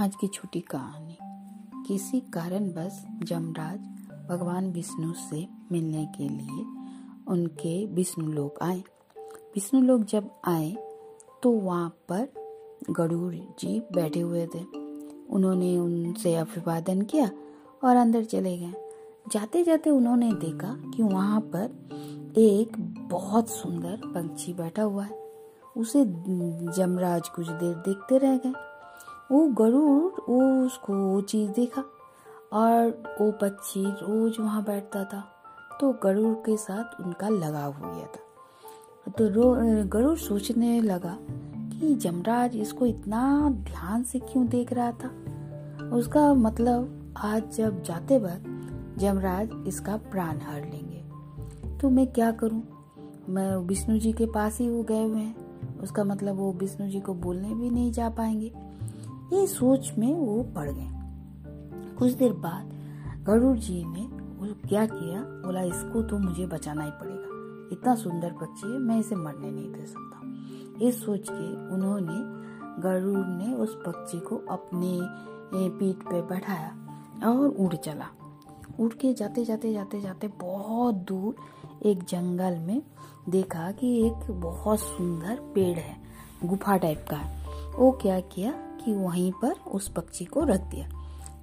आज की छोटी कहानी। किसी कारण बस जमराज भगवान विष्णु से मिलने के लिए उनके विष्णु लोग आए। विष्णु लोग जब आए तो वहाँ पर गरुड़ जी बैठे हुए थे। उन्होंने उनसे अभिवादन किया और अंदर चले गए। जाते जाते उन्होंने देखा कि वहाँ पर एक बहुत सुंदर पंछी बैठा हुआ है। उसे जमराज कुछ देर देखते रह गए। वो गरुड़, वो उसको वो चीज़ देखा और वो पक्षी रोज वहाँ बैठता था। तो गरुड़ के साथ उनका लगाव हो गया था। तो रो, गरुड़ सोचने लगा कि जमराज इसको इतना ध्यान से क्यों देख रहा था? उसका मतलब आज जब जाते वक्त जमराज इसका प्राण हर लेंगे। तो मैं क्या करूँ? मैं विष्णु जी के पास ही वो गए हुए हैं। उसका मतलब वो विष्णु जी को बोलने भी नहीं जा पाएँगे। ये सोच में वो पड़ गए। कुछ देर बाद गरुड़ जी ने क्या किया? बोला, इसको तो मुझे बचाना ही पड़ेगा। इतना सुंदर पक्षी है, मैं इसे मरने नहीं दे सकता ये सोच के उन्होंने, गरुड़ ने उस पक्षी को अपने पीठ पे बैठाया और उड़ चला। उड़ के जाते जाते जाते जाते बहुत दूर एक जंगल में देखा कि एक बहुत सुंदर पेड़ है, गुफा टाइप का वो क्या किया? कि वहीं पर उस पक्षी को रख दिया।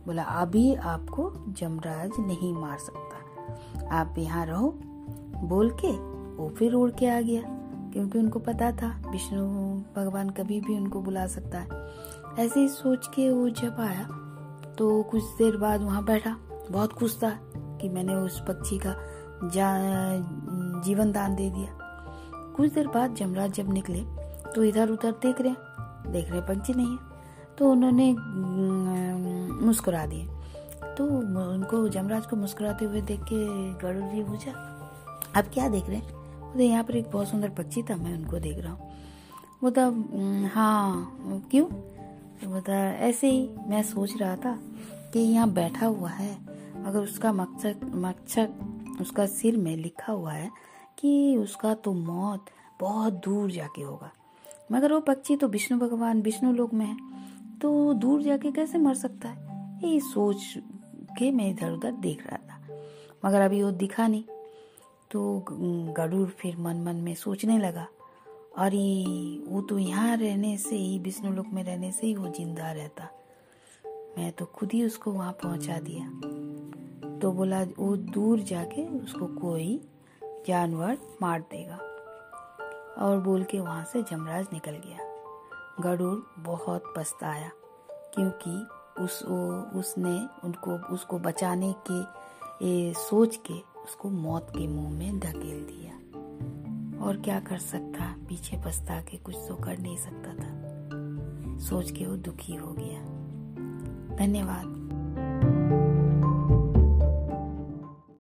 बोला, अभी आपको जमराज नहीं मार सकता। आप यहाँ रहो। बोल के वो फिर उड़ के आ गया, क्योंकि उनको पता था, विष्णु भगवान कभी भी उनको बुला सकता है। ऐसे ही सोच के वो जब आया तो कुछ देर बाद वहाँ बैठा। बहुत खुश था कि मैंने उस पक्षी का जीवन दान दे दिया। कुछ देर बाद जमराज जब निकले तो इधर उधर देख रहे देख रहे पंछी नहीं तो उन्होंने मुस्कुरा दिए। तो उनको जमराज को मुस्कुराते हुए देख के गरुड़ जी पूछा, आप क्या देख रहे हैं? बोले, यहाँ पर एक बहुत सुंदर पक्षी था, मैं उनको देख रहा हूँ। बोला हाँ क्यों? तो ऐसे ही मैं सोच रहा था कि यहाँ बैठा हुआ है अगर उसका मकसद मकसद, उसका सिर में लिखा हुआ है कि उसका तो मौत बहुत दूर जाके होगा। मगर वो पक्षी तो विष्णु भगवान, विष्णु लोक में है। तो दूर जाके कैसे मर सकता है? ये सोच के मैं इधर उधर देख रहा था। मगर अभी वो दिखा नहीं। तो गरुड़ फिर मन मन में सोचने लगा। अरे, वो तो यहाँ रहने से ही विष्णु लोक में रहने से ही वो ज़िंदा रहता। मैं तो खुद ही उसको वहाँ पहुँचा दिया। तो बोला, वो दूर जाके उसको कोई जानवर मार देगा। और बोल के वहाँ से जमराज निकल गया। गरुड़ बहुत पछताया क्योंकि उस उसने उनको उसको बचाने के ए, सोच के उसको मौत के मुँह में धकेल दिया। और क्या कर सकता? पीछे पछता के कुछ तो कर नहीं सकता था। सोच के वो दुखी हो गया। धन्यवाद।